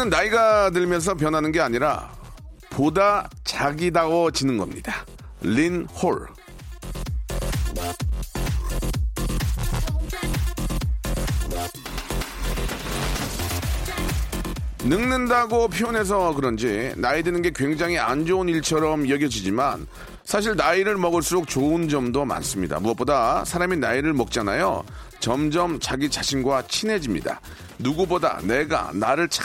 우리는 나이가 들면서 변하는 게 아니라 보다 자기다워지는 겁니다 린 홀. 늙는다고 표현해서 그런지 나이 드는 게 굉장히 안 좋은 일처럼 여겨지지만 사실 나이를 먹을수록 좋은 점도 많습니다. 무엇보다 사람이 나이를 먹잖아요. 점점 자기 자신과 친해집니다. 누구보다 내가 나를 참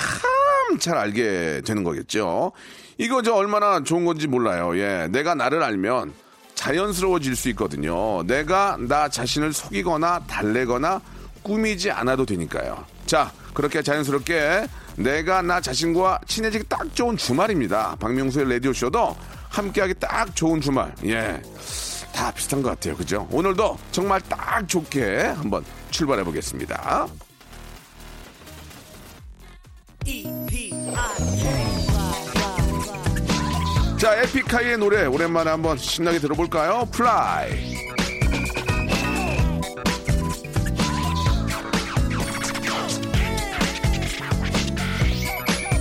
잘 알게 되는 거겠죠. 이거 저 얼마나 좋은 건지 몰라요. 예. 내가 나를 알면 자연스러워질 수 있거든요. 내가 나 자신을 속이거나 달래거나 꾸미지 않아도 되니까요. 자, 그렇게 자연스럽게 내가 나 자신과 친해지기 딱 좋은 주말입니다. 박명수의 라디오쇼도 함께하기 딱 좋은 주말. 예. 다 비슷한 것 같아요. 그죠? 오늘도 정말 딱 좋게 한번 출발해 보겠습니다. 자, 에픽하이의 노래 오랜만에 한번 신나게 들어볼까요? Fly.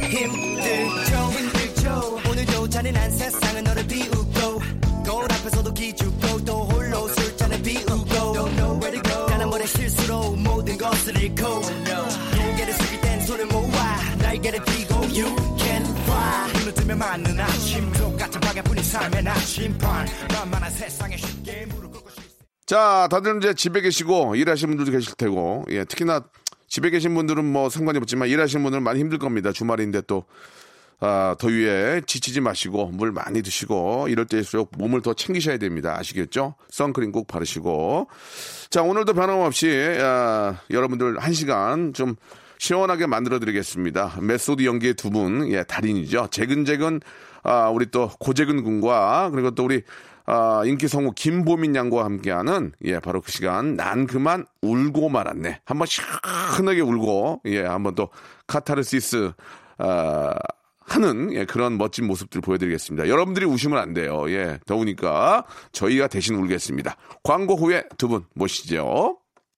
힘들죠 힘들죠 오늘도 잔인한 세상은 너를 비우고 거울 앞에서도 기죽고 또 홀로 술잔을 비우고 Don't know where to go 가는 머리 실수로 모든 것을 잃고 손을 모아 날개를 펴고 You can fly 눈을 뜨면 맞는 아침 똑같은 방해뿐인 삶의 나침반 만만한 세상에 쉽게 무릎 꿇고 싶 자, 다들 이제 집에 계시고 일하시는 분들도 계실 테고, 예, 특히나 집에 계신 분들은 뭐 상관이 없지만 일하시는 분들은 많이 힘들 겁니다. 주말인데 또, 아, 더위에 지치지 마시고 물 많이 드시고 이럴 때일수록 몸을 더 챙기셔야 됩니다. 아시겠죠? 선크림 꼭 바르시고. 자, 오늘도 변함없이, 아, 여러분들 한 시간 좀 시원하게 만들어 드리겠습니다. 메소드 연기의 두 분, 예, 달인이죠. 재근재근, 아, 우리 또 고재근 군과 그리고 또 우리 아, 인기 성우 김보민 양과 함께하는 예 바로 그 시간 난 그만 울고 말았네 한번 시원하게 울고 예 한번 또 카타르시스 아, 하는 예, 그런 멋진 모습들 보여드리겠습니다. 여러분들이 우시면 안 돼요. 예 더우니까 저희가 대신 울겠습니다. 광고 후에 두 분 모시죠.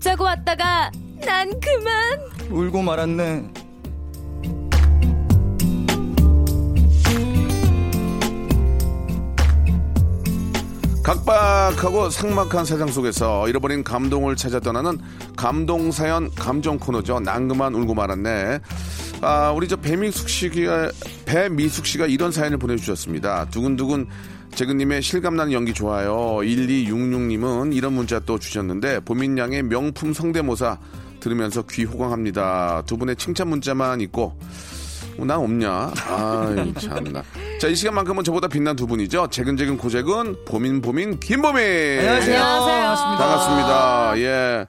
웃자고 왔다가 난 그만 울고 말았네. 각박하고 삭막한 세상 속에서 잃어버린 감동을 찾아 떠나는 감동 사연 감정 코너죠. 난 그만 울고 말았네. 아, 우리 저 배미숙 씨가, 배미숙 씨가 이런 사연을 보내주셨습니다. 두근두근 재근님의 실감나는 연기 좋아요. 1266님은 이런 문자 또 주셨는데, 보민양의 명품 성대모사 들으면서 귀 호강합니다. 두 분의 칭찬 문자만 있고, 어, 난 없냐? 아이, 참나. 자, 이 시간만큼은 저보다 빛난 두 분이죠. 재근재근 고재근, 보민, 보민, 김보민! 안녕하세요. 반갑습니다. 반갑습니다. 예.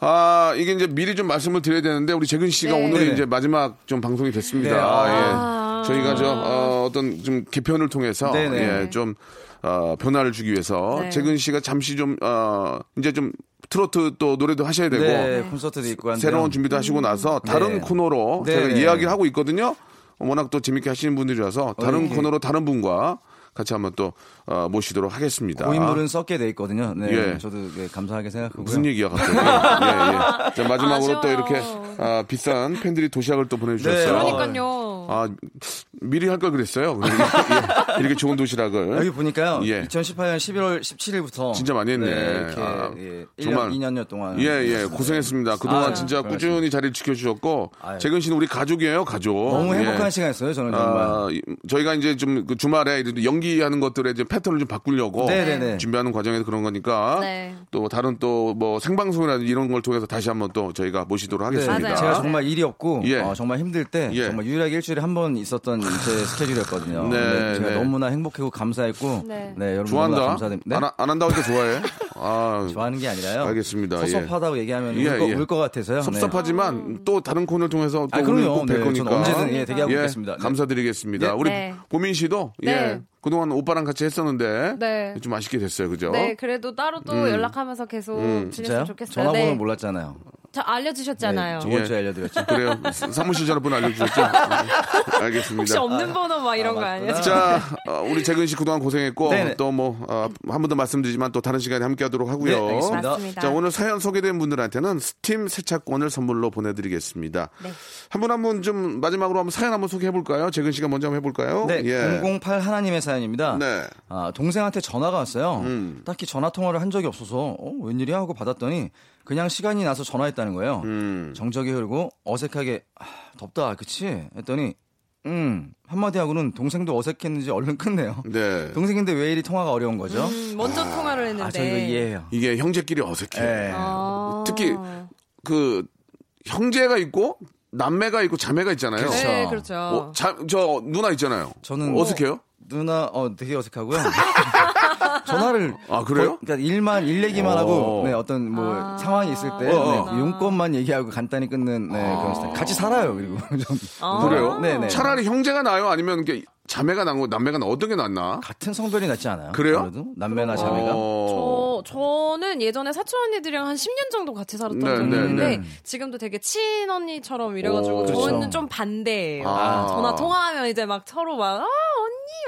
아, 이게 이제 미리 좀 말씀을 드려야 되는데, 우리 재근 씨가 네. 오늘이 네. 이제 마지막 좀 방송이 됐습니다. 네. 아. 예. 저희가 저, 어, 어떤 좀 개편을 통해서, 네, 네. 예, 좀, 어, 변화를 주기 위해서, 네. 재근 씨가 잠시 좀, 어, 이제 좀 트로트 또 노래도 하셔야 되고, 네, 콘서트도 있고 한데요. 새로운 준비도 하시고 나서 다른 네. 코너로 네, 제가 네. 이야기를 하고 있거든요. 워낙 또 재밌게 하시는 분들이라서 다른 이렇게. 코너로 다른 분과 같이 한번 또 어, 모시도록 하겠습니다. 고인물은 썩게 돼 있거든요. 네, 예. 저도 네, 감사하게 생각하고요. 무슨 얘기야 갑자기? 예, 예. 자, 마지막으로 또 아쉬워요. 이렇게 아, 비싼 팬들이 도시락을 또 보내주셨어요. 네. 그러니까요. 아 미리 할 걸 그랬어요. 예, 이렇게 좋은 도시락을 여기 보니까요. 예. 2018년 11월 17일부터 진짜 많이 했네. 이렇게 아, 예, 1년, 정말. 2년여 동안 예, 예, 고생했습니다. 그동안 아유, 진짜 고생하셨습니다. 꾸준히 자리를 지켜주셨고, 아유. 재근 씨는 우리 가족이에요, 가족. 너무 예. 행복한 시간이었어요. 저는 정말. 아, 이- 저희가 이제 좀 그 주말에 이렇 게 연기하는 것들의 이제 패턴을 좀 바꾸려고 네네네. 준비하는 과정에서 그런 거니까 네. 또 다른 또 뭐 생방송이라든지 이런 걸 통해서 다시 한번 또 저희가 모시도록 하겠습니다. 맞아요. 제가 정말 일이 없고 예. 어, 정말 힘들 때 예. 정말 유일하게 일주일에 한 번 있었던 제 스케줄이었거든요. 네, 제가 네. 너무나 행복하고 감사했고 네. 네, 여러분 좋아한다. 감사드립니다. 안, 네? 하- 안 한다고 해도 좋아해. 아, 좋아하는 게 아니라요. 알겠습니다. 예. 섭섭하다고 얘기하면 예, 울, 거, 예. 울것 같아서요. 네. 섭섭하지만 또 다른 코너를 통해서 또 아, 그럼요. 네, 거니까. 언제든 예, 대기하고 예, 있겠습니다. 네. 감사드리겠습니다. 네. 우리 네. 보민 씨도 예, 네. 그동안 오빠랑 같이 했었는데 네. 좀 아쉽게 됐어요, 그죠? 네, 그래도 따로 또 음. 연락하면서 계속 음. 지냈으면 진짜요? 좋겠어요. 전화번호 네. 몰랐잖아요. 저 알려주셨잖아요. 네, 저번 예. 주에 알려드렸죠. 그래요. 사- 사무실 전화번호 알려주셨죠? 알겠습니다. 혹시 없는 번호 막 이런 거 아니에요? 자, 어, 우리 재근 씨 그동안 고생했고 네네. 또뭐 한 번 더 말씀드리지만 또 다른 시간에 함께하도록 하고요. 네, 알겠습니다. 맞습니다. 자, 오늘 사연 소개된 분들한테는 스팀 세차권을 선물로 보내드리겠습니다. 네. 한분 한 분 좀 마지막으로 한번 사연 한번 소개해 볼까요? 재근 씨가 먼저 한번 해볼까요? 네, 예. 008 하나님의 사연입니다. 네. 아, 동생한테 전화가 왔어요. 음. 딱히 전화 통화를 한 적이 없어서 어, 웬일이야 하고 받았더니 그냥 시간이 나서 전화했다는 거예요. 음. 정적이 흐르고 어색하게 아, 덥다, 그치? 했더니 음 한마디 하고는 동생도 어색했는지 얼른 끝내요. 네. 동생인데 왜 이리 통화가 어려운 거죠? 음, 먼저 통화를 했는데. 아, 저 이거 이해해요. 이게 형제끼리 어색해. 네. 아. 특히 그 형제가 있고 남매가 있고 자매가 있잖아요. 그렇죠. 네, 그렇죠. 어, 자, 저 누나 있잖아요. 저는 어색해요? 누나 어 되게 어색하고요. 전화를 아, 그래요? 거의- 그러니까 일만 일 얘기만 어. 하고 네, 어떤 뭐 아. 상황이 있을 때 어, 네, 용건만 얘기하고 간단히 끊는 네, 그런 스타일. 같이 살아요. 그리고 좀 아. 그래요? 네네. 차라리 형제가 나요? 아니면 이게 자매가 나고 남매가 나 어떤 게 낫나? 같은 성별이 낫지 않아요? 그래요? 아무래도 남매나 자매가 어. 저, 저는 예전에 사촌 언니들이랑 한 10년 정도 같이 살았던 네, 적이 네, 있는데 네. 지금도 되게 친 언니처럼 이래가지고 오. 저는 그렇죠. 좀 반대예요. 아. 전화 통화하면 이제 막 서로 막, 아!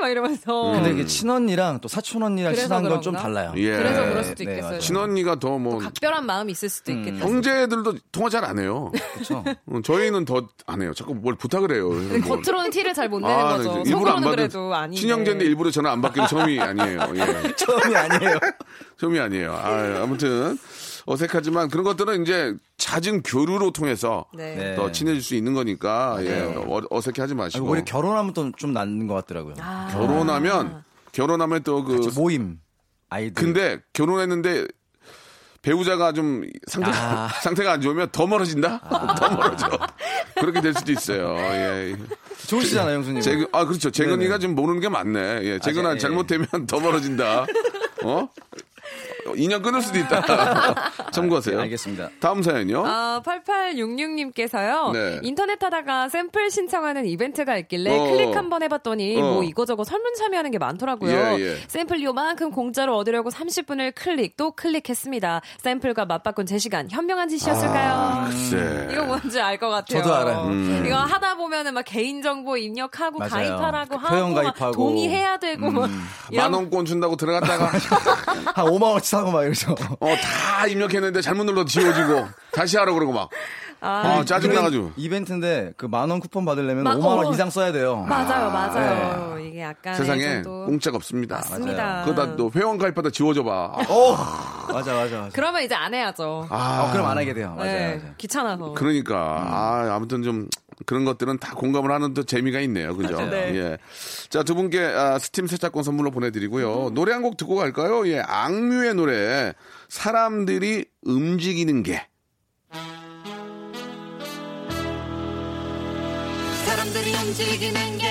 막 이러면서. 근데 이게 친언니랑 또 사촌 언니랑 친한 건 좀? 달라요. 예. 그래서 그럴 수도 네, 있겠어요. 맞아요. 친언니가 더 뭐 각별한 마음이 있을 수도 있겠다. 형제들도 통화 잘 안 해요. 그렇죠. 어, 저희는 더 안 해요. 자꾸 뭘 부탁을 해요. 근데 뭘. 겉으로는 티를 잘 못 내는 아, 거죠. 네, 일부러 안 속으로는 받은 그래도 아닌데. 친형제인데 일부러 전화 안 받기는 처음이 아니에요. 예. 처음이 아니에요. 처음이 아니에요. 아, 아무튼 어색하지만 그런 것들은 이제 잦은 교류로 통해서 네. 네. 더 친해질 수 있는 거니까 예, 어, 어색해 하지 아니, 마시고 오히려 결혼하면 또 좀 낫는 것 같더라고요. 아. 결혼하면 결혼하면 또 그 모임 아이들. 근데 결혼했는데 배우자가 좀 상태 아. 상태가 안 좋으면 더 멀어진다. 더 멀어져. 그렇게 될 수도 있어요. 예. 좋으시잖아요, 형수님. 재근, 아 그렇죠. 재근이가 네네. 좀 모르는 게 많네. 예, 재근아 제- 예. 잘못되면 더 멀어진다. 어? 인연 끊을 수도 있다. 참고하세요. 네, 알겠습니다. 다음 사연요. 아, 8866님께서요. 네. 인터넷 하다가 샘플 신청하는 이벤트가 있길래 어. 클릭 한번 해봤더니 어. 뭐 이거저거 설문 참여하는 게 많더라고요. 예, 예. 샘플 요만큼 공짜로 얻으려고 30분을 클릭 또 클릭했습니다. 샘플과 맞바꾼 제 시간 현명한 짓이었을까요? 글쎄. 이거 뭔지 알 것 같아요. 저도 알아요. 음. 이거 하다 보면은 막 개인정보 입력하고 맞아요. 가입하라고 그 하고 가입하고. 동의해야 되고 막 이런 만 원권 준다고 들어갔다가 한 5만 원치 사고 막 이러죠. 어 다 입력했는데 잘못 눌러 지워지고 다시 하라 그러고 막 아, 짜증 나가지고 이벤트인데 그 만 원 쿠폰 받으려면 마- 5만 원 어. 이상 써야 돼요. 맞아요, 맞아요. 이게 약간 세상에 또 공짜가 없습니다. 맞습니다. 그러다 또 회원 가입하다 지워져 봐. 어, 맞아, 맞아, 맞아. 그러면 이제 안 해야죠. 아, 어, 그럼 안 하게 돼요. 맞아요, 네, 맞아요. 귀찮아서. 그러니까 아 아무튼 좀 그런 것들은 다 공감을 하는 또 재미가 있네요. 그죠? 네. 예. 자, 두 분께 아, 스팀 세차권 선물로 보내드리고요. 노래 한 곡 듣고 갈까요? 예. 악뮤의 노래. 사람들이 움직이는 게. 사람들이 움직이는 게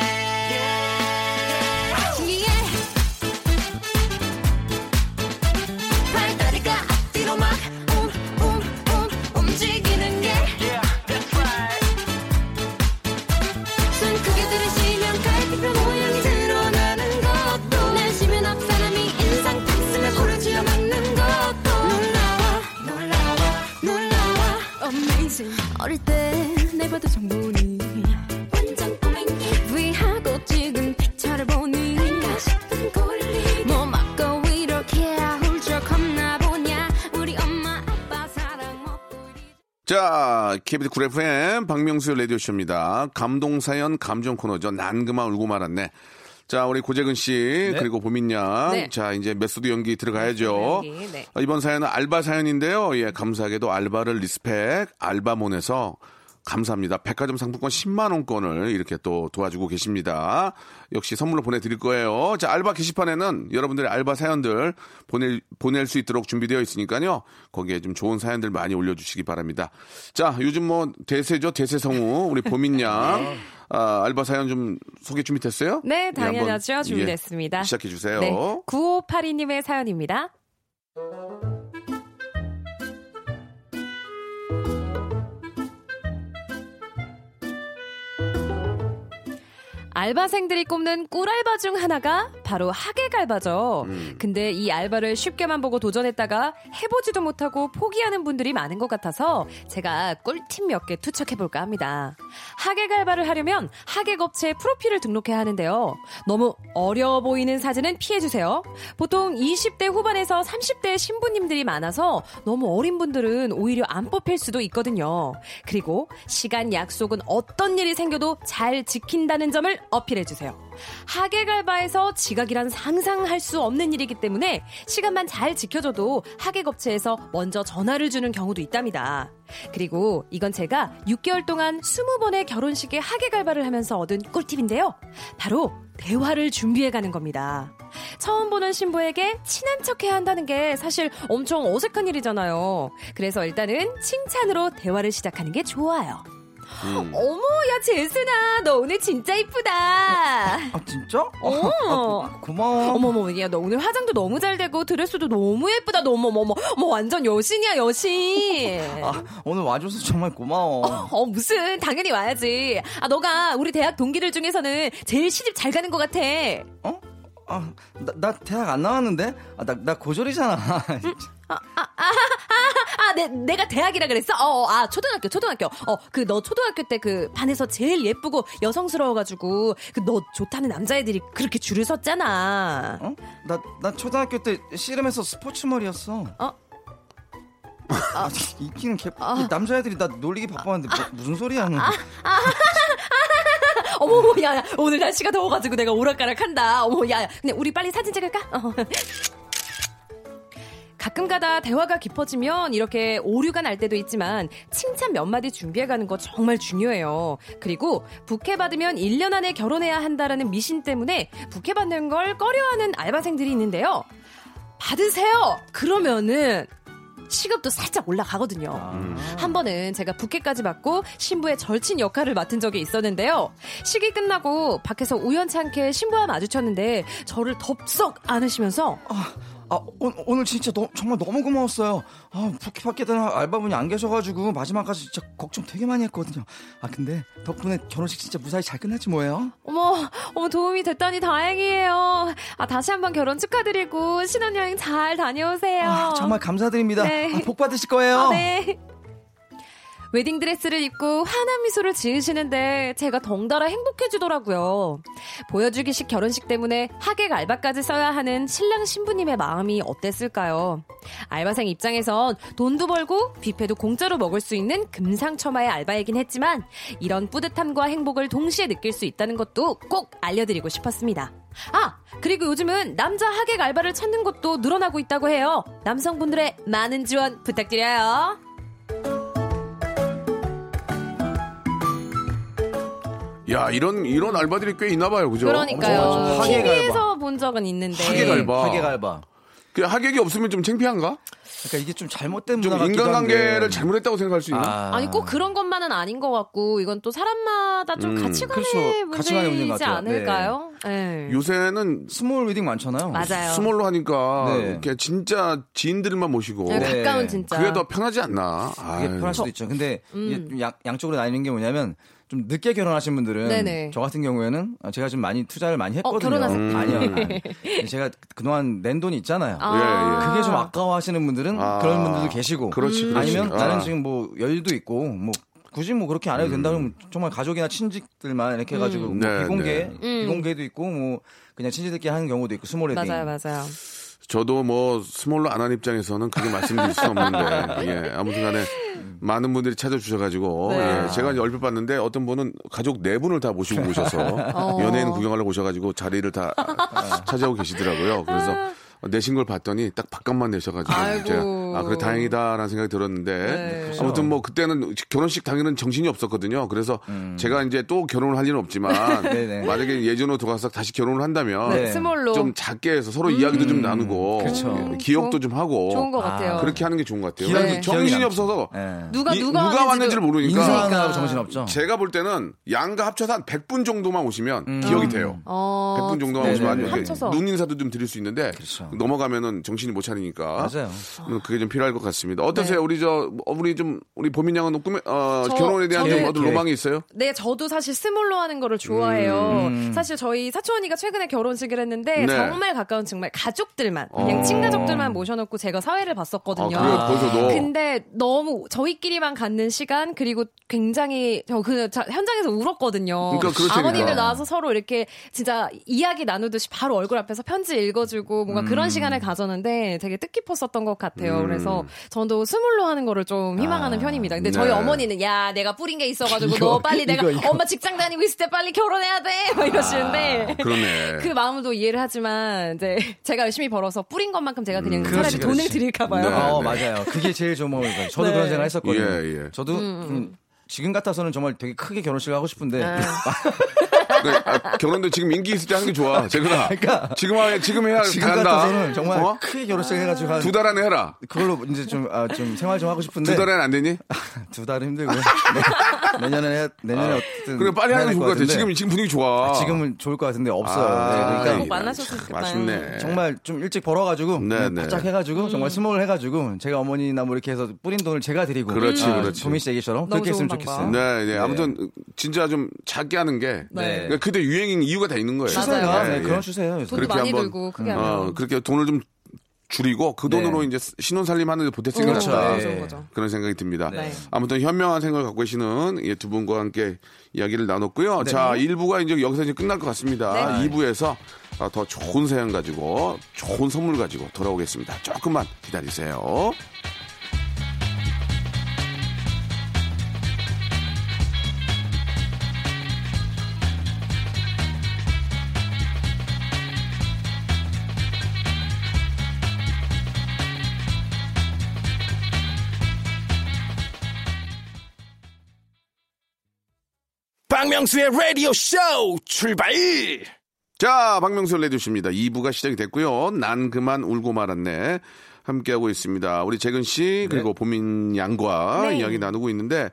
어릴 때 내봐도 정보니 완전 꼬맹이 위하고 찍은 피처를 보니 알까 싶은 권리 뭐 맞고 이렇게 훌쩍 겁나 보냐 우리 엄마 아빠 사랑 자, KBS 쿨 FM 박명수의 라디오쇼입니다. 감동사연 감정 코너죠. 난그만 울고 말았네. 자, 우리 고재근 씨, 그리고 보민 양. 네. 자, 이제 메소드 연기 들어가야죠. 연기, 네. 아, 이번 사연은 알바 사연인데요. 예, 감사하게도 알바를 리스펙 알바몬에서 감사합니다. 백화점 상품권 10만 원권을 이렇게 또 도와주고 계십니다. 역시 선물로 보내드릴 거예요. 자, 알바 게시판에는 여러분들의 알바 사연들 보낼, 보낼 수 있도록 준비되어 있으니까요. 거기에 좀 좋은 사연들 많이 올려주시기 바랍니다. 자, 요즘 뭐 대세죠. 대세성우. 우리 보민 양. 아, 알바 사연 좀 소개 준비됐어요? 네, 예, 당연하죠. 한번, 준비됐습니다. 예, 시작해 주세요. 네, 9582님의 사연입니다. 알바생들이 꼽는 꿀알바 중 하나가 바로 하객 알바죠. 근데 이 알바를 쉽게만 보고 도전했다가 해보지도 못하고 포기하는 분들이 많은 것 같아서 제가 꿀팁 몇 개 투척해볼까 합니다. 하객 알바를 하려면 하객 업체에 프로필을 등록해야 하는데요. 너무 어려워 보이는 사진은 피해주세요. 보통 20대 후반에서 30대 신부님들이 많아서 너무 어린 분들은 오히려 안 뽑힐 수도 있거든요. 그리고 시간 약속은 어떤 일이 생겨도 잘 지킨다는 점을 어필해주세요. 하객 알바에서 지 각이란 상상할 수 없는 일이기 때문에 시간만 잘 지켜줘도 하객 업체에서 먼저 전화를 주는 경우도 있답니다. 그리고 이건 제가 6개월 동안 20번의 결혼식에 하객 알바를 하면서 얻은 꿀팁인데요. 바로 대화를 준비해 가는 겁니다. 처음 보는 신부에게 친한 척 해야 한다는 게 사실 엄청 어색한 일이잖아요. 그래서 일단은 칭찬으로 대화를 시작하는 게 좋아요. 어머, 야, 재순아, 너 오늘 진짜 이쁘다. 아 진짜? 어. 아, 고- 고마워. 어머머, 야, 너 오늘 화장도 너무 잘 되고 드레스도 너무 예쁘다. 너 어머머머, 뭐 완전 여신이야, 여신. 아, 오늘 와줘서 정말 고마워. 어, 무슨, 당연히 와야지. 아, 너가 우리 대학 동기들 중에서는 제일 시집 잘 가는 것 같아. 어? 아, 나, 나 대학 안 나왔는데? 아, 나, 나 고졸이잖아. 아, 내, 내가 대학이라 그랬어? 어, 어, 아, 초등학교, 초등학교. 어, 그, 너 초등학교 때 그 반에서 제일 예쁘고 여성스러워가지고, 그, 너 좋다는 남자애들이 그렇게 줄을 섰잖아. 어? 나, 나 초등학교 때 씨름에서 스포츠머리였어. 어? 아, 있기는 개, 남자애들이 나 놀리기 바빴는데 뭐, 무슨 소리야? 너. 어머, 야, 야, 오늘 날씨가 더워가지고 내가 오락가락 한다. 어머, 야, 야, 그냥 우리 빨리 사진 찍을까? 어. 가끔가다 대화가 깊어지면 이렇게 오류가 날 때도 있지만 칭찬 몇 마디 준비해가는 거 정말 중요해요. 그리고 부케 받으면 1년 안에 결혼해야 한다라는 미신 때문에 부케 받는 걸 꺼려하는 알바생들이 있는데요. 받으세요! 그러면은 시급도 살짝 올라가거든요. 한 번은 제가 부케까지 받고 신부의 절친 역할을 맡은 적이 있었는데요. 식이 끝나고 밖에서 우연찮게 신부와 마주쳤는데 저를 덥석 안으시면서 아, 오, 오늘 진짜 너, 정말 너무 고마웠어요. 아, 부키 밖에 다른 알바분이 안 계셔가지고 마지막까지 진짜 걱정 되게 많이 했거든요. 아, 근데 덕분에 결혼식 진짜 무사히 잘 끝났지 뭐예요? 어머, 어머 도움이 됐다니 다행이에요. 아 다시 한번 결혼 축하드리고 신혼여행 잘 다녀오세요. 아, 정말 감사드립니다. 네. 아, 복 받으실 거예요. 아, 네. 웨딩 드레스를 입고 환한 미소를 지으시는데 제가 덩달아 행복해지더라고요. 보여주기식 결혼식 때문에 하객 알바까지 써야 하는 신랑 신부님의 마음이 어땠을까요? 알바생 입장에선 돈도 벌고 뷔페도 공짜로 먹을 수 있는 금상첨화의 알바이긴 했지만 이런 뿌듯함과 행복을 동시에 느낄 수 있다는 것도 꼭 알려드리고 싶었습니다. 아, 그리고 요즘은 남자 하객 알바를 찾는 곳도 늘어나고 있다고 해요. 남성분들의 많은 지원 부탁드려요. 야, 이런, 이런 알바들이 꽤 있나 봐요. 그죠? 그러니까요. 맞아. 하객 TV에서 본 적은 있는데. 하객 알바. 하객 알바. 그 하객이 없으면 좀 창피한가? 그러니까 이게 좀 잘못된 좀 인간관계를. 잘못했다고 생각할 수 있나? 아. 아니 꼭 그런 것만은 아닌 것 같고 이건 또 사람마다 좀 음, 가치관의 그렇죠. 가치관의 문제인 것 문제이지 같아요. 않을까요? 네. 요새는 small wedding 많잖아요. 맞아요. small로 하니까 네. 이렇게 진짜 지인들만 모시고 네, 네. 가까운 진짜. 그게 더 편하지 않나? 그게 아유. 편할 수도 있죠. 근데 음. 양, 양쪽으로 나뉘는 게 뭐냐면 좀 늦게 결혼하신 분들은 네네. 저 같은 경우에는 제가 좀 많이 투자를 많이 했거든요. 결혼하셨다. 음. 아니요. 아니. 제가 그동안 낸 돈이 있잖아요. 아. 예, 그게 좀 아까워하시는 분들은 아. 그런 분들도 계시고 그렇지, 그렇지. 아니면 아. 나는 지금 뭐 여유도 있고 뭐 굳이 뭐 그렇게 안 해도 된다 그러면 정말 가족이나 친척들만 이렇게 해가지고 뭐 네, 비공개 네. 음. 비공개도 있고 뭐 그냥 친지들끼리 하는 경우도 있고 small wedding 맞아요, 맞아요. 저도 뭐 small로 안 한 입장에서는 크게 말씀드릴 수 없는데 예 아무튼간에 많은 분들이 찾아주셔가지고 네. 예, 제가 이제 얼핏 봤는데 어떤 분은 가족 네 분을 다 모시고 오셔서 어. 연예인 구경하려고 오셔가지고 자리를 다 차지하고 계시더라고요. 그래서 내신 걸 봤더니 딱 밥값만 내셔가지고 아이고. 제가 아 그래 다행이다라는 생각이 들었는데 네. 아무튼 뭐 그때는 결혼식 당일은 정신이 없었거든요. 그래서 제가 이제 또 결혼을 할 일은 없지만 네네. 만약에 예전으로 돌아가서 다시 결혼을 한다면 네, 네. small로 좀 작게 해서 서로 이야기도 좀 나누고 그렇죠. 예, 기억도 좀 하고 좋은 것 같아요. 그렇게 하는 게 좋은 것 같아요. 기억이- 왜냐면 정신이 없어서 예. 누가 이- 누가, 누가 왔는지를 모르니까 인사하느라고 정신 없죠. 제가 볼 때는 양가 합쳐서 한 100분 정도만 오시면 기억이 돼요. 어, 100분 정도만 네, 오시면 네, 아주 네. 합쳐서. 눈 인사도 좀 드릴 수 있는데 그렇죠. 넘어가면은 정신이 못 차리니까 맞아요. 음, 그게 좀 필요할 것 같습니다. 어떠세요? 우리 저 어, 우리 좀 우리 보민 양은 꿈에 어, 저- 결혼에 대한 좀 저는- 어떤 로망이 있어요? 네, 저도 사실 스몰로 하는 거를 좋아해요. 음. 사실 저희 사촌 언니가 최근에 결혼식을 했는데 네. 정말 가까운 정말 가족들만 그냥 어. 친가족들만 모셔놓고 제가 사회를 아, 봤었거든요. 그래요? 벌써도 근데 너무 저희끼리만 갖는 시간 그리고 굉장히 저 그 현장에서 울었거든요. 그러니까 그럴 테니까. 아버님들 나와서 서로 이렇게 진짜 이야기 나누듯이 바로 얼굴 앞에서 편지 읽어주고 뭔가 음. 그런 시간을 가졌는데 되게 뜻깊었었던 것 같아요. 그래서 저도 스몰로 하는 거를 좀 희망하는 편입니다. 근데 저희 네. 어머니는 야 내가 뿌린 게 있어가지고 이거, 너 빨리 내가 이거, 이거. 엄마 직장 다니고 있을 때 빨리 결혼해야 돼. 막 이러시는데 아, 그러네. 그 마음도 이해를 하지만 이제 제가 열심히 벌어서 뿌린 것만큼 제가 그냥 차라리 그렇지, 돈을 그렇지. 드릴까 봐요. 네. 어, 맞아요. 그게 제일 좋은 거예요. 저도 네. 그런 생각 했었거든요. 예, 예. 저도 좀 지금 같아서는 정말 되게 크게 결혼식을 하고 싶은데 그러니까, 아, 결혼도 지금 인기 있을 때 하는 게 좋아. 제가 그러니까 지금 하, 지금 해야 지금 간다. 같아서는 정말 어? 크게 결혼식을 해가지고 한두달 안에 해라. 그걸로 이제 좀, 아, 좀 생활 좀 하고 싶은데 두 달에는 안 되니? 두 달은 힘들고 네. 내년에 해, 내년에 어쨌든 그래 빨리 해야 하는 게될 좋을 것 같아. 지금 지금 분위기 좋아. 지금은 좋을 것 같은데 없어요. 아, 네, 그러니까 꼭 만나셨으면 좋겠다. 아쉽네. 정말 좀 일찍 벌어가지고 네, 네. 바짝 해가지고 정말 small 해가지고 제가 어머니나 뭐 이렇게 해서 뿌린 돈을 제가 드리고 그렇지, 아, 그렇지. 도민 씨 얘기처럼 그렇게 했으면 좋은 좋겠어요. 방법. 네, 네. 아무튼 진짜 좀 작게 하는 게 네. 그러니까 그때 유행인 이유가 다 있는 거예요. 추세가 예, 네, 예. 그런 추세예요. 그렇게 많이 한번, 들고 크게 하면 어, 그렇게 돈을 좀 줄이고 그 돈으로 네. 이제 신혼살림 하는 데 보탰으면 그렇죠. 낫다. 네. 그런 생각이 듭니다. 네. 아무튼 현명한 생각을 갖고 계시는 이두 분과 함께 이야기를 나눴고요. 자, 1부가 이제 여기서 이제 끝날 것 같습니다. 네. 2부에서 더 좋은 사연 가지고 좋은 선물 가지고 돌아오겠습니다. 조금만 기다리세요. 박명수의 라디오 쇼 출발! 자, 박명수 레디오십니다. 2부가 시작이 됐고요. 난 그만 울고 말았네. 함께하고 있습니다. 우리 재근 씨, 그리고 보민 양과 네. 이야기 나누고 있는데,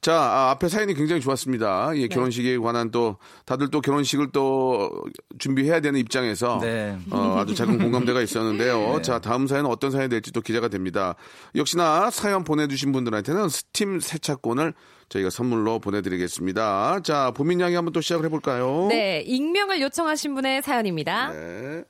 자, 아, 앞에 사연이 굉장히 좋았습니다. 네. 예, 결혼식에 관한 또, 다들 또 결혼식을 또 준비해야 되는 입장에서, 네. 어, 아주 작은 공감대가 있었는데요. 자, 다음 사연은 어떤 사연이 될지 또 기대가 됩니다. 역시나 사연 보내주신 분들한테는 스팀 세차권을 저희가 선물로 보내드리겠습니다. 자, 보민 양이 한번 또 시작을 해볼까요? 네, 익명을 요청하신 분의 사연입니다. 네.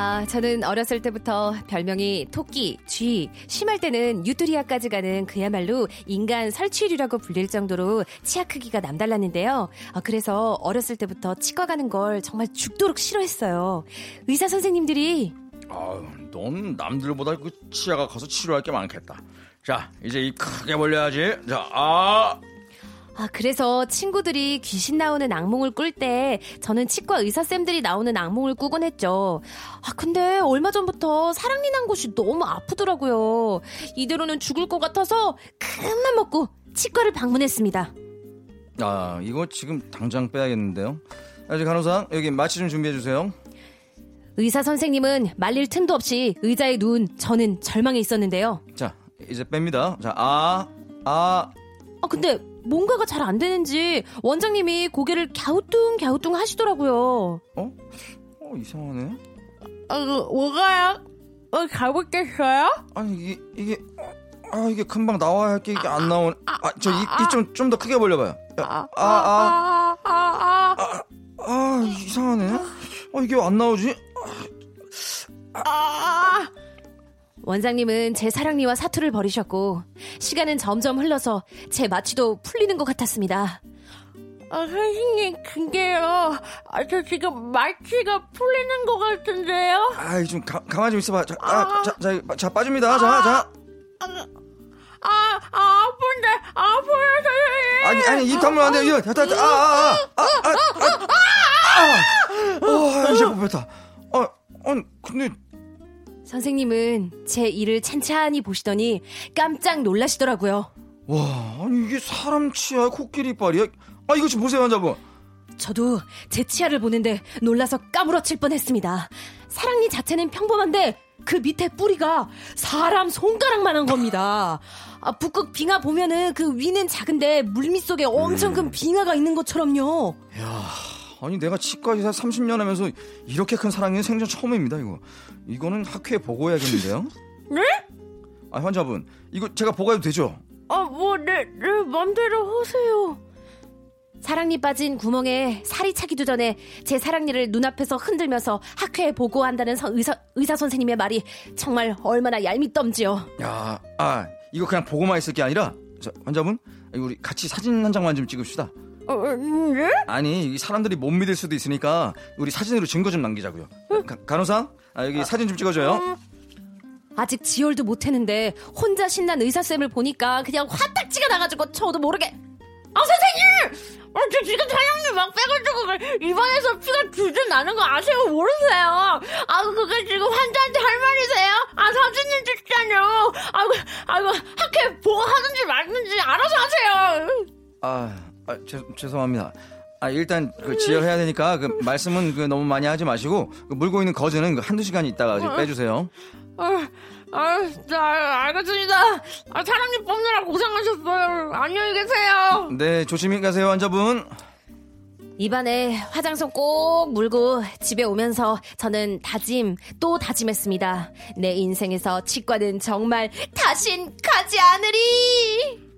아, 저는 어렸을 때부터 별명이 토끼, 쥐, 심할 때는 유토리아까지 가는 그야말로 인간 설치류라고 불릴 정도로 치아 크기가 남달랐는데요. 아, 그래서 어렸을 때부터 치과 가는 걸 정말 죽도록 싫어했어요. 의사 선생님들이 아유, 넌 남들보다 그 치아가 커서 치료할 게 많겠다. 자, 이제 입 크게 벌려야지. 자, 아, 아, 그래서 친구들이 귀신 나오는 악몽을 꿀 때 저는 치과 의사쌤들이 나오는 악몽을 꾸곤 했죠. 아, 근데 얼마 전부터 사랑니 난 곳이 너무 아프더라고요. 이대로는 죽을 것 같아서 큰맘 먹고 치과를 방문했습니다. 아, 이거 지금 당장 빼야겠는데요. 아직 간호사 여기 마취 좀 준비해 주세요. 의사 선생님은 말릴 틈도 없이 의자에 누운 저는 절망에 있었는데요. 자, 이제 뺍니다. 자, 아, 아, 아, 근데 뭔가가 잘 안 되는지 원장님이 고개를 갸우뚱 갸우뚱 하시더라고요. 어? 어 이상하네. 아, 뭐가요? 어, 가볼겠어요? 아니 이게 이게 아 이게 금방 나와야 할게 이게 안 나오네. 아, 저입좀좀 더 크게 벌려봐요. 아, 아, 아, 아, 아, 아. 아, 이상하네. 어 이게 왜 안 나오지? 원장님은 제 사랑니와 사투를 벌이셨고 시간은 점점 흘러서 제 마취도 풀리는 것 같았습니다. 아, 선생님, 근데요. 아, 저 지금 말치가 풀리는 것 같은데요? 아이 좀 가, 가만히 좀 있어봐. 자, 아, 자, 자, 자, 빠집니다. 자, 자. 아, 아, 아픈데, 아파요, 선생님. 아니, 아니, 입 다물면 안 돼요. 이거, 다, 다, 다, 아, 아, 아, 아, 아, 아, 아, 아, 이제 뽑혔다. 어, 어, 근데, 선생님은 제 일을 찬찬히 보시더니 깜짝 놀라시더라고요. 와, 아니, 이게 사람 치아, 코끼리 이빨이야? 아, 이거 좀 보세요, 환자분. 저도 제 치아를 보는데 놀라서 까무러칠 뻔했습니다. 사랑니 자체는 평범한데 그 밑에 뿌리가 사람 손가락만한 겁니다. 아, 북극 빙하 보면은 그 위는 작은데 물밑 속에 엄청 큰 빙하가 있는 것처럼요. 아니, 내가 치과 의사 30년 하면서 이렇게 큰 사랑니는 생전 처음입니다, 이거. 이거는 학회에 보고해야겠는데요? 네? 아, 환자분. 이거 제가 보고해도 되죠? 아, 뭐, 내, 내 맘대로 하세요. 사랑니 빠진 구멍에 살이 차기도 전에 제 사랑니를 눈앞에서 흔들면서 학회에 보고한다는 서- 의사, 의사 선생님의 말이 정말 얼마나 얄밉던지요. 야, 아, 이거 그냥 보고만 있을 게 아니라, 자, 환자분, 우리 같이 사진 한 장만 좀 찍읍시다. 어, 어, 네? 아니, 이 사람들이 못 믿을 수도 있으니까 우리 사진으로 증거 좀 남기자고요. 가, 간호사, 아, 여기 사진 좀 찍어줘요. 아직 지혈도 못했는데 혼자 신난 의사 쌤을 보니까 그냥 화딱지가 나가지고 저도 모르게 아, 선생님! 아, 저 지금 사장님 막 빼가지고 그 입안에서 피가 줄줄 나는 거 아세요? 모르세요? 아, 그게 지금 환자한테 할 말이세요? 아, 사진님 찍잖아요. 아이고, 아이고, 학회 보고 하든지 말든지 알아서 하세요. 아, 아 죄, 죄송합니다. 아, 일단 그 지혈해야 되니까 그 말씀은 그 너무 많이 하지 마시고 그 물고 있는 거즈는 그 한두 시간 있다가 좀 빼주세요. 아, 아, 자, 알겠습니다. 아, 사장님 뽑느라 고생하셨어요. 안녕히 계세요. 네, 조심히 가세요, 환자분. 입안에 화장솜 꼭 물고 집에 오면서 저는 다짐 또 다짐했습니다. 내 인생에서 치과는 정말 다신 가지 않으리.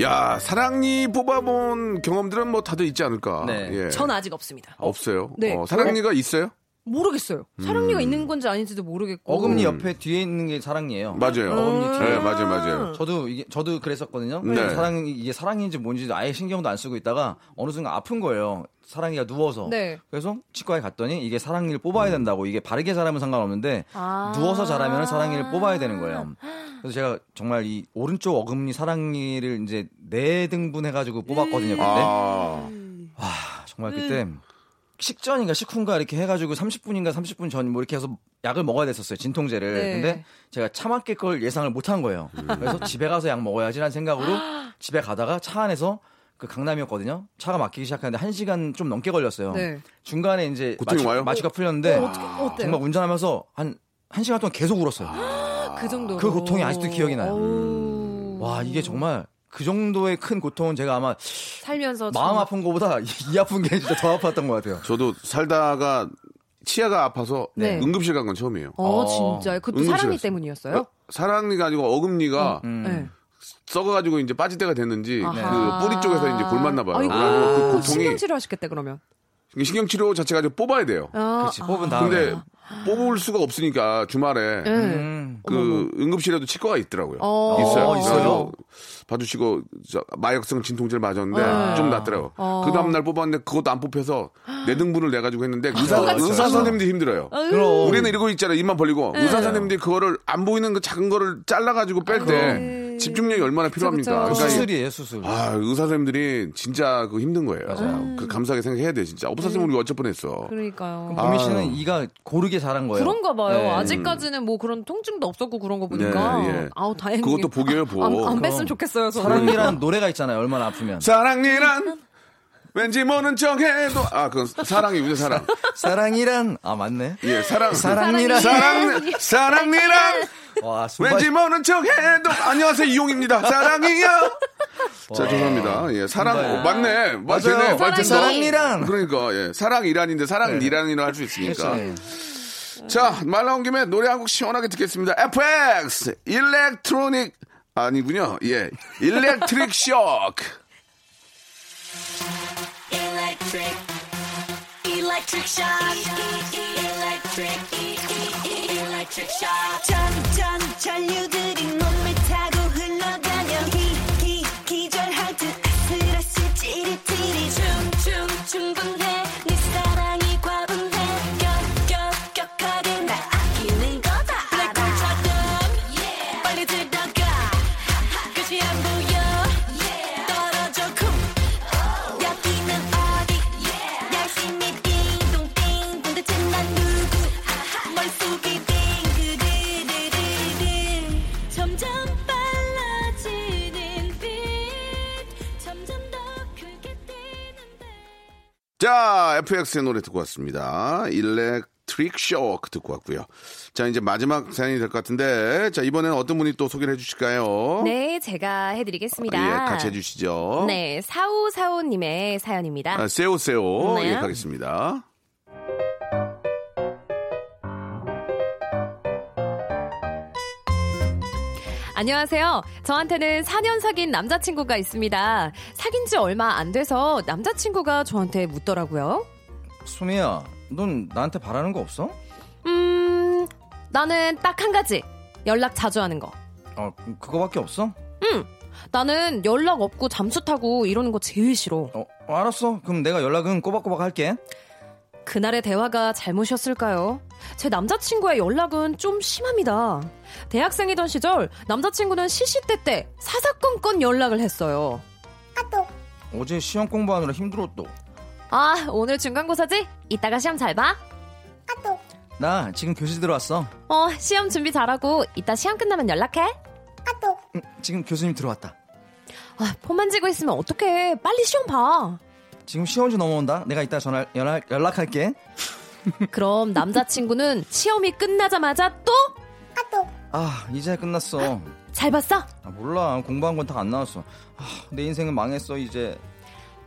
야, 사랑니 뽑아본 경험들은 뭐 다들 있지 않을까? 네. 예. 전 아직 없습니다. 없어요. 네. 어, 사랑니가 있어요? 모르겠어요. 사랑니가 있는 건지 아닌지도 모르겠고. 어금니 옆에 뒤에 있는 게 사랑니예요. 맞아요. 어금니 뒤에. 네, 맞아요, 맞아요. 저도 이게 저도 그랬었거든요. 네. 사랑이 이게 사랑인지 뭔지 아예 신경도 안 쓰고 있다가 어느 순간 아픈 거예요. 사랑이가 누워서. 네. 그래서 치과에 갔더니 이게 사랑니를 뽑아야 된다고 이게 바르게 자라면 상관없는데 아. 누워서 자라면 사랑니를 뽑아야 되는 거예요. 그래서 제가 정말 이 오른쪽 어금니 사랑니를 이제 네 등분 해가지고 뽑았거든요. 그때 아, 와 정말 그때 식전인가 식후인가 이렇게 해가지고 30분인가 30분 전 뭐 이렇게 해서 약을 먹어야 됐었어요 진통제를 네. 근데 제가 차 막힐 걸 예상을 못한 거예요 그래서 집에 가서 약 먹어야지라는 생각으로 집에 가다가 차 안에서 그 강남이었거든요 차가 막히기 시작하는데 1 시간 좀 넘게 걸렸어요 네. 중간에 이제 고통이 와요? 마취가 풀렸는데 어때요? 정말 운전하면서 한한 시간 동안 계속 울었어요. 그 정도. 그 고통이 아직도 기억이 나요. 오. 와 이게 정말 그 정도의 큰 고통은 제가 아마 살면서 마음 참- 아픈 것보다 이, 이 아픈 게 진짜 더 아팠던 것 같아요. 저도 살다가 치아가 아파서 네. 응급실 간 건 처음이에요. 어, 어. 진짜요? 그것도. 사랑니 때문이었어요? 어, 사랑니가 아니고 어금니가 네. 썩어가지고 이제 빠질 때가 됐는지 아하. 그 뿌리 쪽에서 이제 골 맞나 봐요. 아이고, 그 고통이 신경치료 하셨겠다 그러면. 신경치료 자체가 이제 뽑아야 돼요. 아, 그렇지 뽑은 다음에. 근데 뽑을 수가 없으니까 주말에 네. 음. 그 응급실에도 치과가 있더라고요. 어. 있어요. 어, 있어요? 그래서 봐주시고 저 마약성 진통제를 맞았는데 네. 좀 낫더라고. 어. 그 다음 날 뽑았는데 그것도 안 뽑혀서 내 등분을 내 가지고 했는데 의사 그렇죠. 의사 선생님들이 힘들어요. 그럼 우리는 이러고 있잖아요. 입만 벌리고 네. 의사 선생님들이 그거를 안 보이는 그 작은 거를 잘라 가지고 뺄때 집중력이 얼마나 필요합니까? 그쵸. 그러니까 이- 수술이에요 수술. 아, 의사 선생님들이 진짜 그 힘든 거예요. 맞아요. 그 감사하게 생각해야 돼, 진짜. 없었으면 우리 어쩔 뻔했어. 그러니까요. 보미 씨는 아유. 이가 고르게 자란 거예요. 그런가 봐요. 네. 아직까지는 뭐 그런 통증도 없었고 그런 거 보니까. 네, 예. 아우, 다행히. 그것도 복이에요, 복. 안, 안. 뺐으면 좋겠어요, 저는. 사랑이라는 노래가 있잖아요. 얼마나 아프면. 사랑이란 왠지 모른 척해도 아, 그건 사랑이군요, 사랑. 사랑이란 아 맞네. 예, 사랑. 사랑이란 사랑, 사랑이란 와 순발. 왠지 모른 척해도 안녕하세요 이용입니다. 사랑이요. 자 죄송합니다. 예 사랑. 어, 맞네. 맞아요. 맞네. 맞네. 사랑이란. 그러니까 예 사랑 이란인데 사랑 니란이라 할수 있으니까. 그렇죠. 자말 나온 김에 노래 한 곡 시원하게 듣겠습니다. FX 일렉트로닉 아니군요. 예 일렉트릭 쇼크. Electric, electric shock. Electric, electric shock. 점점 전류들이 몸을 타고 흘러다녀 기, 기, 기절할 듯 아슬아슬 찌릿찌릿 춤춤 춤분 자, FX의 노래 듣고 왔습니다. 일렉트릭 쇼크 듣고 왔고요. 자, 이제 마지막 사연이 될 것 같은데, 자, 이번에는 어떤 분이 또 소개를 해주실까요? 네, 제가 해드리겠습니다. 예, 같이 해주시죠. 네, 사오사오님의 사연입니다. 아, 세오세오. 네. 예, 가겠습니다. 안녕하세요. 저한테는 4년 사귄 남자친구가 있습니다. 사귄 지 얼마 안 돼서 남자친구가 저한테 묻더라고요. 수미야, 넌 나한테 바라는 거 없어? 음, 나는 딱 한 가지. 연락 자주 하는 거. 어, 그거밖에 없어? 나는 연락 없고 잠수 타고 이러는 거 제일 싫어. 어, 알았어. 그럼 내가 연락은 꼬박꼬박 할게. 그날의 대화가 잘못이었을까요? 제 남자친구의 연락은 좀 심합니다. 대학생이던 시절 남자친구는 시시때 때 사사건건 연락을 했어요. 어제 시험 공부하느라 힘들었어. 아, 오늘 중간고사지? 이따가 시험 잘 봐. 나 지금 교실 들어왔어. 어, 시험 준비 잘하고 이따 시험 끝나면 연락해. 응, 지금 교수님 들어왔다. 아, 폰 만 지고 있으면 어떡해. 빨리 시험 봐. 지금 시험지 넘어온다. 내가 이따 전화 연락 연락할게. 그럼 남자친구는 시험이 끝나자마자 또? 아, 이제 끝났어. 잘 봤어? 아, 몰라. 공부한 건 다 안 나왔어. 아, 내 인생은 망했어, 이제.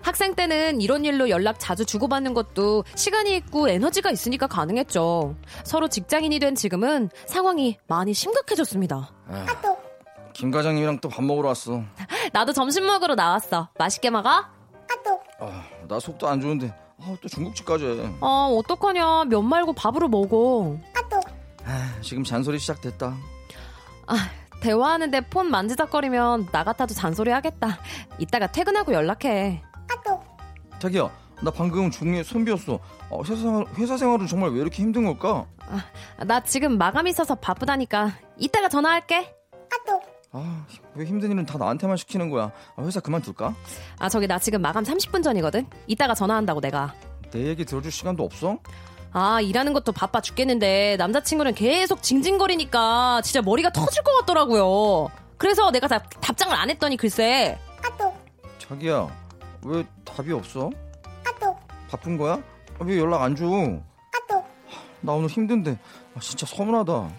학생 때는 이런 일로 연락 자주 주고받는 것도 시간이 있고 에너지가 있으니까 가능했죠. 서로 직장인이 된 지금은 상황이 많이 심각해졌습니다. 김 과장님이랑 또 밥 먹으러 왔어. 나도 점심 먹으러 나왔어. 맛있게 먹어? 아, 나 속도 안 좋은데. 아, 또 중국집까지 해. 아, 어떡하냐. 면 말고 밥으로 먹어. 아, 지금 잔소리 시작됐다. 아, 대화하는데 폰 만지작거리면 나 같아도 잔소리 하겠다. 이따가 퇴근하고 연락해. 자기야, 나 방금 종이에 손 비었어. 어, 회사, 생활, 회사 생활은 정말 왜 이렇게 힘든 걸까? 아, 나 지금 마감 있어서 바쁘다니까. 이따가 전화할게. 아, 왜 힘든 일은 다 나한테만 시키는 거야? 아, 회사 그만둘까? 아, 저기 나 지금 마감 30분 전이거든. 이따가 전화한다고 내가. 내 얘기 들어줄 시간도 없어? 아, 일하는 것도 바빠 죽겠는데 남자친구는 계속 징징거리니까 진짜 머리가 터질 것 같더라고요. 그래서 내가 다, 답장을 안 했더니 글쎄. 자기야, 왜 답이 없어? 바쁜 거야? 아, 왜 연락 안 줘? 나 오늘 힘든데. 아, 진짜 서운하다.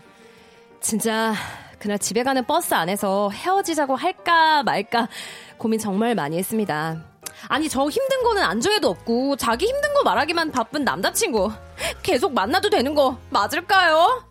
진짜 그날 집에 가는 버스 안에서 헤어지자고 할까 말까 고민 정말 많이 했습니다. 아니 저 힘든 거는 안정해도 없고 자기 힘든 거 말하기만 바쁜 남자친구 계속 만나도 되는 거 맞을까요?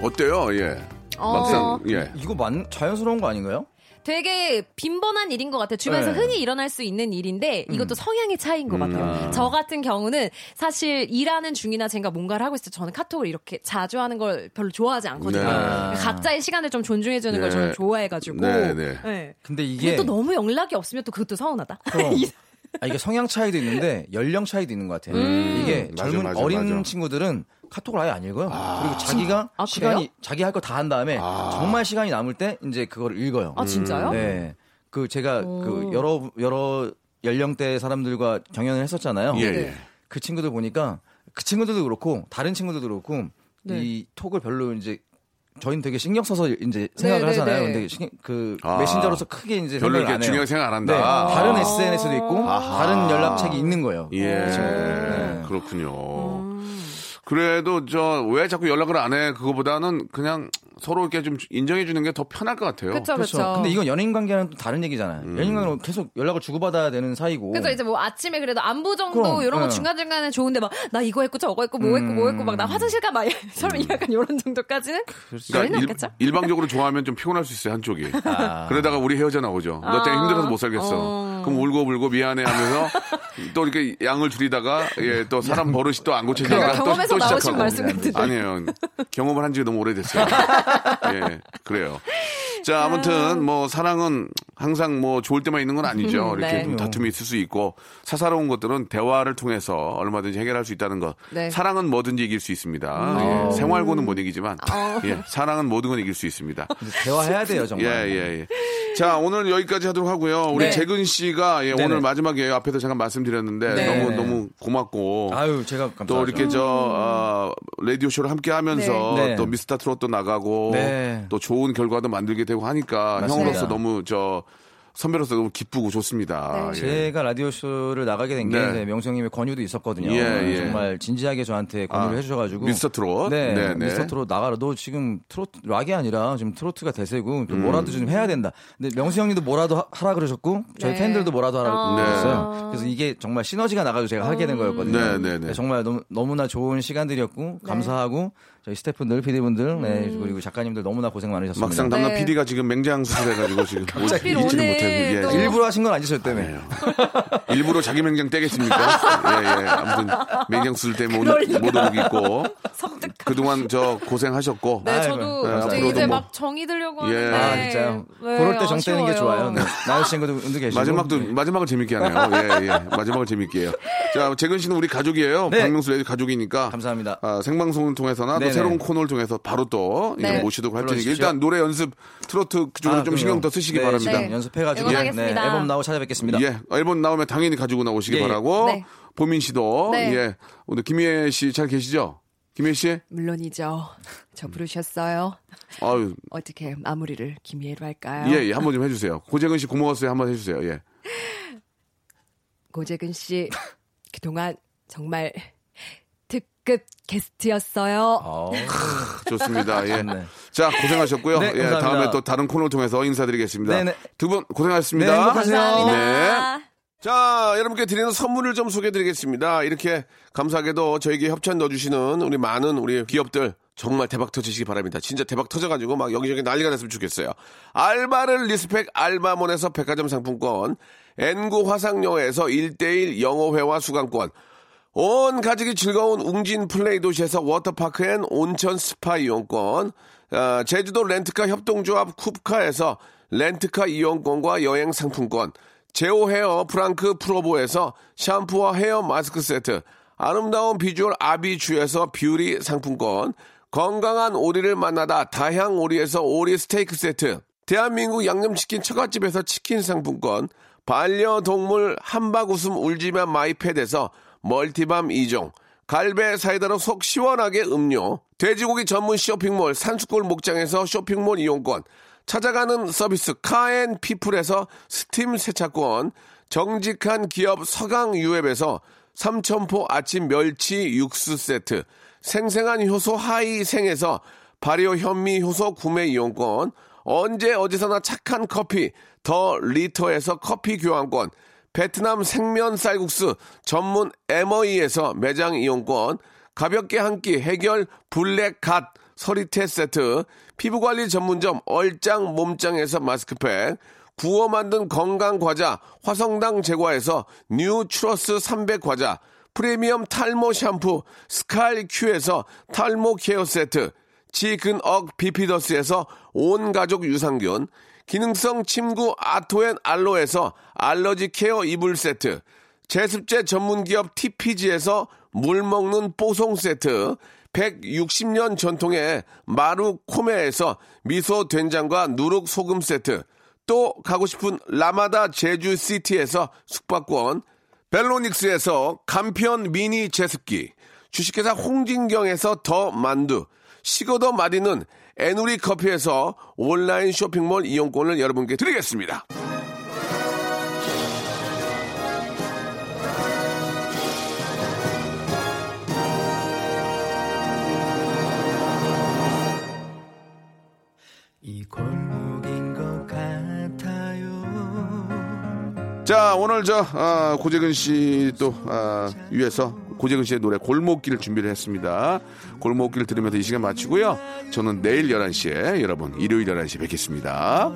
어때요? 예. 어. 막상, 예. 이거 만, 자연스러운 거 아닌가요? 되게 빈번한 일인 것 같아요. 주변에서 네. 흔히 일어날 수 있는 일인데 이것도 성향의 차이인 것 같아요. 음. 저 같은 경우는 사실 일하는 중이나 제가 뭔가를 하고 있을 때 저는 카톡을 이렇게 자주 하는 걸 별로 좋아하지 않거든요. 네. 각자의 시간을 좀 존중해 주는 걸 네. 저는 좋아해가지고. 네, 네. 네. 근데 근데 이게. 또 너무 연락이 없으면 또 그것도 서운하다. 아, 이게 성향 차이도 있는데 연령 차이도 있는 것 같아요. 음. 이게 맞아, 젊은 맞아, 어린 맞아. 친구들은 카톡을 아예 안 읽어요. 그리고 자기가 아, 시간이? 자기 할 거 다 한 다음에 정말 시간이 남을 때 이제 그걸 읽어요. 아 진짜요? 네. 그 제가 오. 그 여러 여러 연령대 사람들과 경연을 했었잖아요. 예, 네. 예. 그 친구들 보니까 그 친구들도 그렇고 다른 친구들도 그렇고 네. 이 톡을 별로 이제 저희는 되게 신경 써서 이제 생각을 네, 네, 하잖아요. 네. 근데 신경- 그 아. 메신저로서 크게 이제 별로 이렇게. 중요하게 생각 안 한다. 네, 아. 다른 SNS도 있고 아하. 다른 연락책이 있는 거예요. 예. 네. 그렇군요. 음. 그래도 저 왜 자꾸 연락을 안 해? 그거보다는 그냥 서로 이렇게 좀 인정해 주는 게 더 편할 것 같아요. 그렇죠. 그쵸. 근데 이건 연인 관계는 또 다른 얘기잖아요. 음. 연인 관계는 계속 연락을 주고받아야 되는 사이고. 그래서 이제 뭐 아침에 그래도 안부 정도 그럼, 이런 거 네. 중간 중간에 좋은데 막 나 이거 했고 저거 했고 뭐 했고 뭐 했고 막 나 화장실 가막 서로 약간 이런 정도까지는 그러니까 일, 않겠죠? 일방적으로 좋아하면 좀 피곤할 수 있어요 한쪽이. 아. 그러다가 우리 헤어져 나오죠. 너 때문에 아. 힘들어서 못 살겠어. 어. 그럼 울고 불고 미안해 하면서 또 이렇게 양을 줄이다가 예, 또 사람 버릇이 또 안 고쳐지니까 그러니까 또, 경험에서 또 나오신 시작하고. 말씀 같은데. 아니에요. 경험을 한 지가 너무 오래됐어요. 예, 그래요. 자, 아무튼 뭐 사랑은 항상 뭐 좋을 때만 있는 건 아니죠. 음, 이렇게 네. 좀 다툼이 있을 수 있고 사사로운 것들은 대화를 통해서 얼마든지 해결할 수 있다는 것. 네. 사랑은 뭐든지 이길 수 있습니다. 예, 생활고는 못 이기지만 예, 사랑은 모든 건 이길 수 있습니다. 대화해야 돼요, 정말. 예, 예, 예. 자, 오늘 여기까지 하도록 하고요. 우리 네. 재근 씨가 예. 오늘 마지막에 앞에서 잠깐 말씀드렸는데 네. 너무. 너무 고맙고 아유, 제가 감사하죠. 또 이렇게 저 어, 라디오 쇼를 함께 하면서 네. 네. 또 미스터 트롯도 나가고 네. 또 좋은 결과도 만들게 되고 하니까 맞습니다. 형으로서 너무 저 선배로서 너무 기쁘고 좋습니다. 네. 예. 제가 라디오 쇼를 나가게 된게 네. 명수 형님의 권유도 있었거든요. 예, 예. 정말 진지하게 저한테 권유를 아, 해주셔가지고 미스터 트롯. 네, 네, 네. 미스터 트롯 나가라. 너 지금 트로트 락이 아니라 지금 트로트가 대세고 음. 좀 뭐라도 좀 해야 된다. 근데 명수 형님도 뭐라도 하- 하라 그러셨고 저희 네. 팬들도 뭐라도 하라 아. 그랬어요. 그래서 이게 정말 시너지가 나가지고 제가 하게 된 거였거든요. 네, 네, 네. 정말 너무, 너무나 좋은 시간들이었고 감사하고 저희 스태프분들, PD분들, 네, 그리고 작가님들 너무나 고생 많으셨습니다. 막상 담당 네. PD가 지금 맹장 수술해가지고 지금 못 하필 잊지를 오늘 못해. 예, 또- 지금 일부러 하신 건 아니죠, 때문에. 일부러 자기 맹장 떼겠습니까? 예, 예. 아무튼 맹장 수술 때문에 오늘 못 오고 있고 그동안 저 고생하셨고 네, 저도 네, 이제, 뭐- 막 정이 들려고 예. 하는데. 아, 진짜요? 네, 그럴 때 정 떼는 게. 좋아요. 네. 나연 친구도 운도 계시고. 마지막도 마지막을 재밌게 하네요. 예, 예. 마지막을 재밌게 해요. 자, 재근 씨는 우리 가족이에요. 네. 박명수 라디오 가족이니까. 감사합니다. 아, 생방송을 통해서나. 새로운 코너를 통해서 바로 또 네. 모시도록 할 테니까. 일단 노래 연습 트로트 그쪽으로 아, 좀 신경. 더 쓰시기 네, 바랍니다. 네. 연습해가지고. 네, 앨범 나오고 찾아뵙겠습니다. 예, 앨범 나오면 당연히 가지고 나오시기 예, 예. 바라고. 네. 보민 씨도 네. 예, 오늘 김희애 씨 잘 계시죠? 김희애 씨, 물론이죠. 저 부르셨어요. 아유, 어떻게 마무리를 김희애로 할까요? 예, 예, 한번 좀 해주세요. 고재근 씨 고마웠어요. 한번 해주세요. 예. 고재근 씨 그동안 정말 특급 게스트였어요. 어, 좋습니다. 예. 네. 자, 고생하셨고요. 네, 예. 다음에 또 다른 코너를 통해서 인사드리겠습니다. 네네. 두분 고생하셨습니다. 네. 감사합니다. 자, 여러분께 드리는 선물을 좀 소개해 드리겠습니다. 이렇게 감사하게도 저에게 협찬 넣어주시는 우리 많은 우리 기업들 정말 대박 터지시기 바랍니다. 진짜 대박 터져가지고 막 여기저기 난리가 났으면 좋겠어요. 알바를 respect 알바몬에서 백화점 상품권, N구 화상영어에서 1대1 영어회화 수강권, 온 가족이 즐거운 웅진 플레이 도시에서 워터파크 and 온천 스파 이용권, 아, 제주도 렌트카 협동조합 쿱카에서 렌트카 이용권과 여행 상품권, 제오 헤어 프랑크 프로보에서 샴푸와 헤어 마스크 세트, 아름다운 비주얼 아비주에서 뷰티 상품권, 건강한 오리를 만나다 다향 오리에서 오리 스테이크 세트, 대한민국 양념치킨 처갓집에서 치킨 상품권, 반려동물 함박 웃음 울지마 마이펫에서 multi balm 2종, 갈배 사이다로 속 시원하게 음료, 돼지고기 전문 쇼핑몰 산수골 목장에서 쇼핑몰 이용권, 찾아가는 서비스 카앤피플에서 스팀 세차권, 정직한 기업 서강유앱에서 삼천포 아침 멸치 육수 세트, 생생한 효소 하이생에서 발효 현미 효소 구매 이용권, 언제 어디서나 착한 커피 더 리터에서 커피 교환권, 베트남 생면 쌀국수 전문 에머이에서 매장 이용권, 가볍게 한 끼 해결 블랙 갓 서리태 세트, 피부관리 전문점 얼짱 몸짱에서 마스크팩, 구워 만든 건강 과자 화성당 제과에서 뉴 트러스 300 과자, 프리미엄 탈모 샴푸 스칼 큐에서 탈모 케어 세트, 지근억 비피더스에서 온 가족 유산균, 기능성 침구 아토앤 알로에서 알러지 케어 이불 세트, 제습제 전문 기업 TPG에서 물 먹는 뽀송 세트, 160년 전통의 마루 코메에서 미소 된장과 누룩 소금 세트, 또 가고 싶은 라마다 제주 시티에서 숙박권, 벨로닉스에서 간편 미니 제습기, 주식회사 홍진경에서 더 만두, 식어도 마리는 에누리 커피에서 온라인 쇼핑몰 이용권을 여러분께 드리겠습니다. 이 골목인 것 같아요 자, 오늘 저, 아, 고재근 씨 또, 아, 위해서 고재근 씨의 노래 골목길 준비를 했습니다. 골목길 들으면서 이 시간 마치고요. 저는 내일 11시에 여러분, 일요일 11시에 뵙겠습니다.